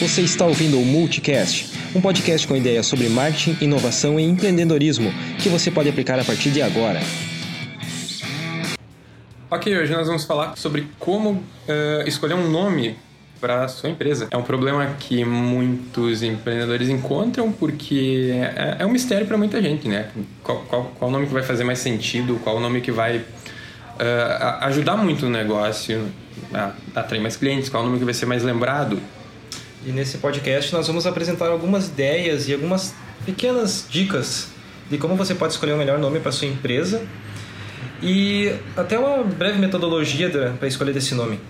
Você está ouvindo o Multicast, um podcast com ideias sobre marketing, inovação e empreendedorismo que você pode aplicar a partir de agora. Ok, hoje nós vamos falar sobre como uh, escolher um nome para sua empresa. É um problema que muitos empreendedores encontram porque é, é um mistério para muita gente, né? Qual, qual, qual nome que vai fazer mais sentido? Qual o nome que vai uh, ajudar muito o negócio a atrair mais clientes? Qual o nome que vai ser mais lembrado? E nesse podcast nós vamos apresentar algumas ideias e algumas pequenas dicas de como você pode escolher o melhor nome para sua empresa e até uma breve metodologia para escolher desse nome.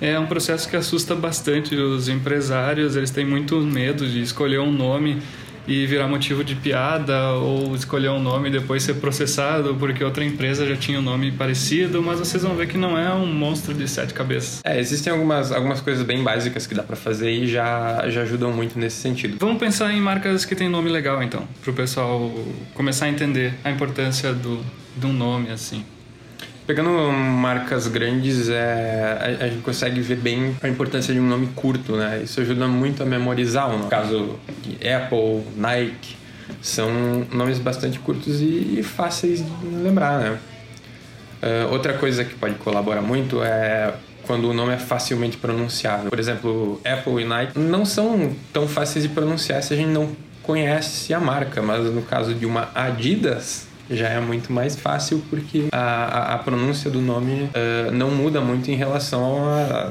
É um processo que assusta bastante os empresários, eles têm muito medo de escolher um nome e virar motivo de piada ou escolher um nome e depois ser processado porque outra empresa já tinha um nome parecido, mas vocês vão ver que não é um monstro de sete cabeças. É, existem algumas, algumas coisas bem básicas que dá para fazer e já, já ajudam muito nesse sentido. Vamos pensar em marcas que têm nome legal então, para o pessoal começar a entender a importância do, de um nome assim. Pegando marcas grandes, é, a, a, gente consegue ver bem a importância de um nome curto, né? Isso ajuda muito a memorizar. No caso, Apple, Nike, são nomes bastante curtos e, e fáceis de lembrar, né? Uh, outra coisa que pode colaborar muito é quando o nome é facilmente pronunciável. Por exemplo, Apple e Nike não são tão fáceis de pronunciar se a gente não conhece a marca, mas no caso de uma Adidas, já é muito mais fácil porque a, a, a pronúncia do nome uh, não muda muito em relação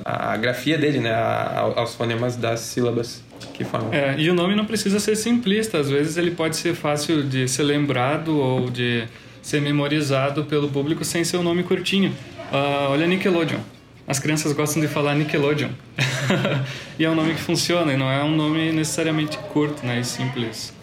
à grafia dele, né? A, aos fonemas das sílabas que formam. É, e o nome não precisa ser simplista, às vezes ele pode ser fácil de ser lembrado ou de ser memorizado pelo público sem ser um nome curtinho. Uh, olha Nickelodeon. As crianças gostam de falar Nickelodeon. e é um nome que funciona, e não é um nome necessariamente curto né, e simples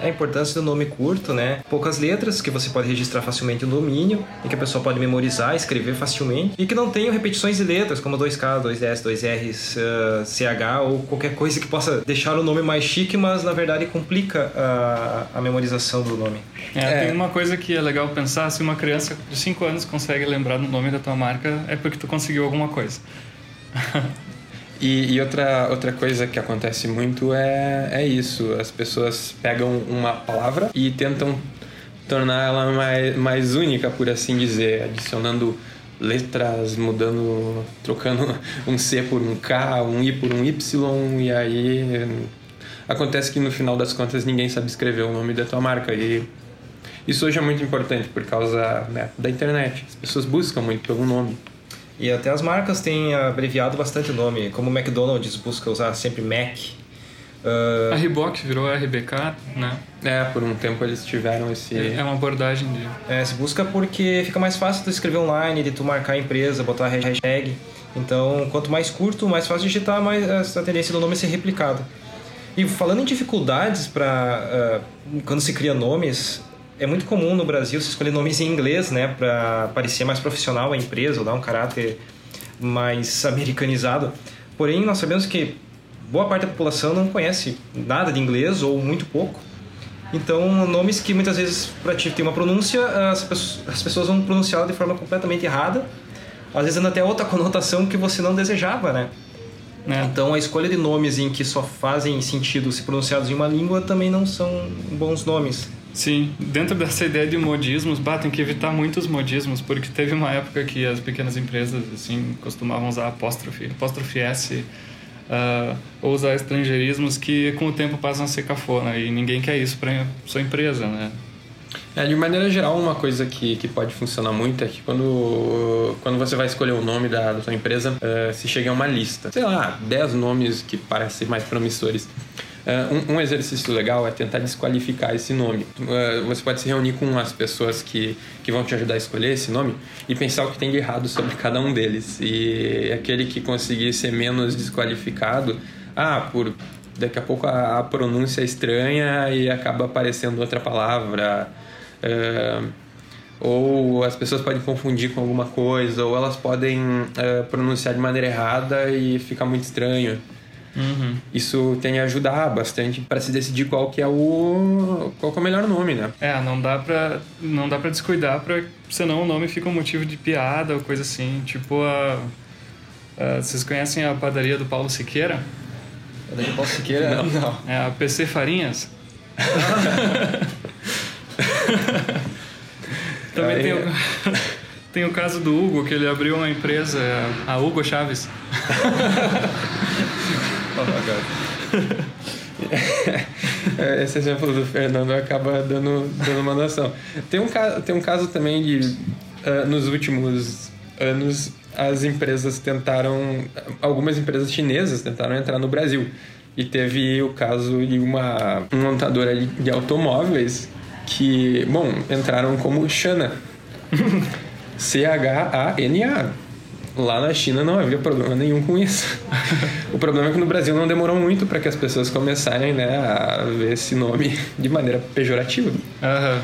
a importância do nome curto, né? Poucas letras que você pode registrar facilmente o domínio e que a pessoa pode memorizar, escrever facilmente e que não tenham repetições de letras como 2K, 2S, 2Rs, uh, CH ou qualquer coisa que possa deixar o nome mais chique, mas na verdade complica a, a memorização do nome. É, é. Tem uma coisa que é legal pensar: se uma criança de 5 anos consegue lembrar do nome da tua marca, é porque tu conseguiu alguma coisa. E, e, outra, outra coisa que acontece muito é, é isso: as pessoas pegam uma palavra e tentam tornar ela mais, mais única, por assim dizer, adicionando letras, mudando, trocando um C por um K, um I por um Y, e aí acontece que no final das contas ninguém sabe escrever o nome da tua marca. E isso hoje é muito importante por causa né, da internet. As pessoas buscam muito pelo nome. E até as marcas têm abreviado bastante o nome, como o McDonald's busca usar sempre Mac. Uh... A Reebok virou RBK, né? É, por um tempo eles tiveram esse... É uma abordagem de... É, se busca porque fica mais fácil de escrever online, de tu marcar a empresa, botar a hashtag. Então, quanto mais curto, mais fácil de digitar, mais essa tendência do nome ser replicado. E falando em dificuldades para uh, quando se cria nomes, é muito comum no Brasil se escolher nomes em inglês, né, para parecer mais profissional a empresa, ou dar um caráter mais americanizado. Porém, nós sabemos que boa parte da população não conhece nada de inglês ou muito pouco. Então, nomes que muitas vezes para ti tem uma pronúncia, as pessoas, as pessoas vão pronunciá-la de forma completamente errada, às vezes dando até outra conotação que você não desejava, né? É. Então, a escolha de nomes em que só fazem sentido se pronunciados em uma língua também não são bons nomes. Sim, dentro dessa ideia de modismos, bah, tem que evitar muitos modismos, porque teve uma época que as pequenas empresas assim costumavam usar apóstrofe, apóstrofe S, uh, ou usar estrangeirismos que com o tempo passam a ser cafona, e ninguém quer isso para sua empresa, né? É, de maneira geral, uma coisa que, que pode funcionar muito é que quando, quando você vai escolher o nome da, da sua empresa, uh, se chega a uma lista. Sei lá, 10 nomes que parecem mais promissores. Uh, um, um, exercício legal é tentar desqualificar esse nome. Uh, você pode se reunir com as pessoas que, que vão te ajudar a escolher esse nome e pensar o que tem de errado sobre cada um deles. E aquele que conseguir ser menos desqualificado, ah, por daqui a pouco a, a pronúncia é estranha e acaba aparecendo outra palavra. Uh, ou as pessoas podem confundir com alguma coisa, ou elas podem pronunciar de maneira errada e ficar muito estranho. Uhum. Isso tem a ajudar bastante para se decidir qual que é o qual é o melhor nome, né? É, não dá para não dá para descuidar para senão o nome fica um motivo de piada ou coisa assim, tipo a, a vocês conhecem a padaria do Paulo Siqueira? É da de Paulo Siqueira? Não. Não. É a PC Farinhas? Também Aí- tem o, tem o caso do Hugo, que ele abriu uma empresa, a Hugo Chaves. É, Esse exemplo do Fernando acaba dando, dando uma noção. Tem um, caso, tem um caso também de, ah, nos últimos anos, as empresas tentaram, algumas empresas chinesas tentaram entrar no Brasil. E teve o caso de uma montadora de, automóveis que, bom, entraram como Chana. C-H-A-N-A. Lá na China não havia problema nenhum com isso. o problema é que no Brasil não demorou muito para que as pessoas começarem né, a ver esse nome de maneira pejorativa. Aham.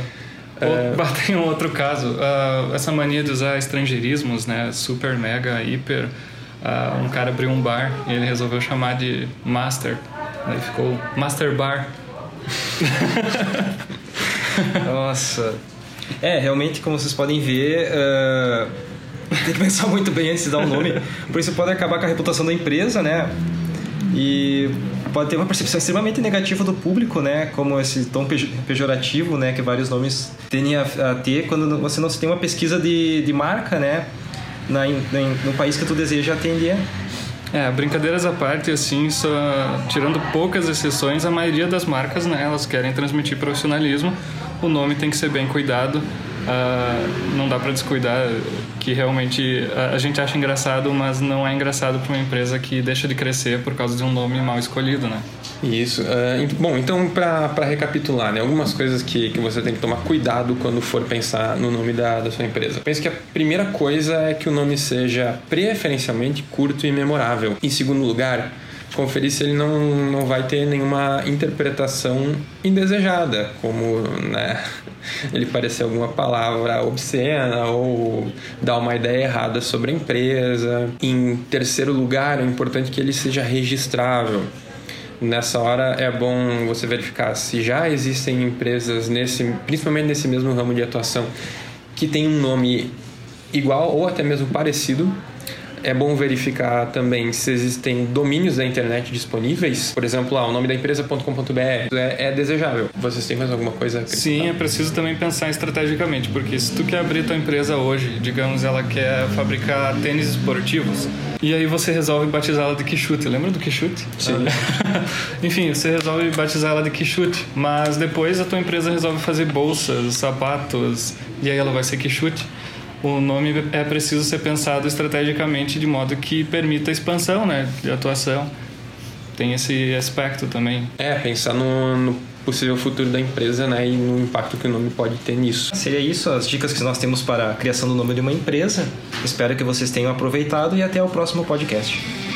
Ou- bah, Tem um outro caso, ah, essa mania de usar estrangeirismos, né? Super, mega, hiper. Ah, um cara abriu um bar e ele resolveu chamar de Master. Daí ficou Master Bar. Nossa. É, realmente, como vocês podem ver, ah, tem que pensar muito bem antes de dar o nome. Por isso pode acabar com a reputação da empresa, né? E pode ter uma percepção extremamente negativa do público, né? Como esse tom pejo- pejorativo, né? Que vários nomes tendem a, a ter quando você não tem uma pesquisa de, de marca, né? Na, no país que tu deseja atender. É, brincadeiras à parte, assim, só, tirando poucas exceções, a maioria das marcas, né, elas querem transmitir profissionalismo. O nome tem que ser bem cuidado. Ah, não dá para descuidar que realmente a, a gente acha engraçado, mas não é engraçado para uma empresa que deixa de crescer por causa de um nome mal escolhido, né? Isso. ah, ent- bom, então, para recapitular, né, algumas coisas que, que você tem que tomar cuidado quando for pensar no nome da, da sua empresa. Pense que a primeira coisa é que o nome seja preferencialmente curto e memorável. Em segundo lugar, conferir se ele não, não vai ter nenhuma interpretação indesejada, como né, ele parecer alguma palavra obscena ou dar uma ideia errada sobre a empresa. Em terceiro lugar, é importante que ele seja registrável. Nessa hora é bom você verificar se já existem empresas nesse, principalmente nesse mesmo ramo de atuação, que tem um nome igual ou até mesmo parecido. É bom verificar também se existem domínios da internet disponíveis. Por exemplo, lá, o nome da empresa.com.br é, é desejável. Vocês têm mais alguma coisa? Sim, é preciso também pensar estrategicamente, porque se tu quer abrir tua empresa hoje, digamos, ela quer fabricar tênis esportivos, e aí você resolve batizá-la de Quixute. Lembra do Quixute? Sim. Enfim, você resolve batizar ela de Quixute, mas depois a tua empresa resolve fazer bolsas, sapatos, e aí ela vai ser Quixute. O nome é preciso ser pensado estrategicamente de modo que permita a expansão, né, de atuação. Tem esse aspecto também. É, pensar no, no possível futuro da empresa né, e no impacto que o nome pode ter nisso. Seria isso as dicas que nós temos para a criação do nome de uma empresa. Espero que vocês tenham aproveitado e até o próximo podcast.